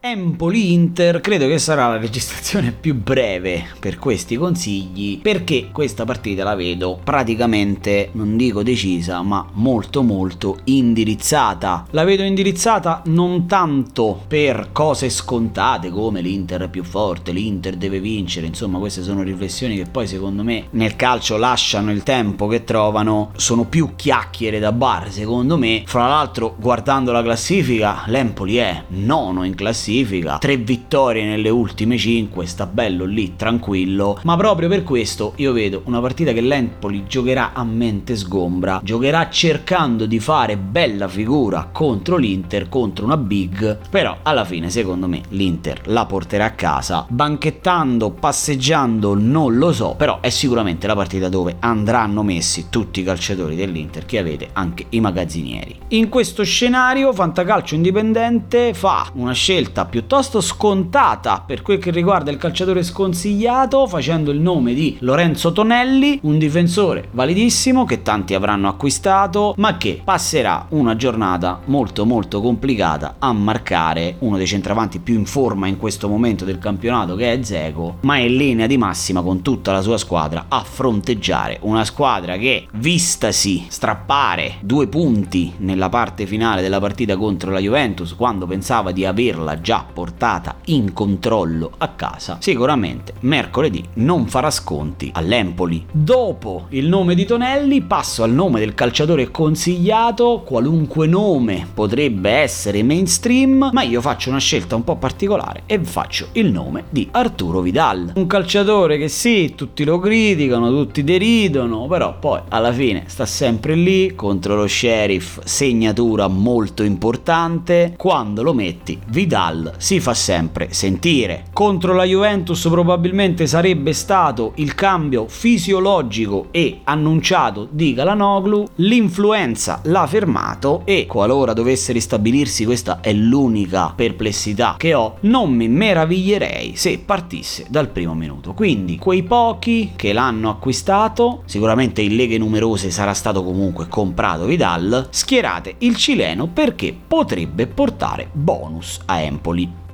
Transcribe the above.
Empoli-Inter credo che sarà la registrazione più breve per questi consigli perché questa partita la vedo praticamente, non dico decisa, ma molto molto indirizzata. La vedo indirizzata non tanto per cose scontate come l'Inter è più forte, l'Inter deve vincere, insomma queste sono riflessioni che poi secondo me nel calcio lasciano il tempo che trovano, sono più chiacchiere da bar secondo me. Fra l'altro guardando la classifica l'Empoli è nono in classifica classifica, tre vittorie nelle ultime cinque, sta bello lì tranquillo, ma proprio per questo io vedo una partita che l'Empoli giocherà a mente sgombra, giocherà cercando di fare bella figura contro l'Inter, contro una big, però alla fine secondo me l'Inter la porterà a casa, banchettando, passeggiando, non lo so, però è sicuramente la partita dove andranno messi tutti i calciatori dell'Inter che avete? Anche i magazzinieri. In questo scenario Fantacalcio Indipendente fa una scelta scelta piuttosto scontata per quel che riguarda il calciatore sconsigliato, facendo il nome di Lorenzo Tonelli, un difensore validissimo che tanti avranno acquistato, ma che passerà una giornata molto molto complicata a marcare uno dei centravanti più in forma in questo momento del campionato che è Zeco, ma è in linea di massima con tutta la sua squadra a fronteggiare. Una squadra che vistasi strappare due punti nella parte finale della partita contro la Juventus quando pensava di averla già portata in controllo a casa, sicuramente mercoledì non farà sconti all'Empoli. Dopo il nome di Tonelli passo al nome del calciatore consigliato, qualunque nome potrebbe essere mainstream, ma io faccio una scelta un po' particolare e faccio il nome di Arturo Vidal. Un calciatore che sì, tutti lo criticano, tutti deridono, però poi alla fine sta sempre lì contro lo sheriff, segnatura molto importante, quando lo metti Vidal Vidal si fa sempre sentire. Contro la Juventus probabilmente sarebbe stato il cambio fisiologico e annunciato di Galanoglu, l'influenza l'ha fermato e qualora dovesse ristabilirsi questa è l'unica perplessità che ho, non mi meraviglierei se partisse dal primo minuto. Quindi quei pochi che l'hanno acquistato, sicuramente in leghe numerose sarà stato comunque comprato Vidal, schierate il cileno perché potrebbe portare bonus a Empoli. Hipólito.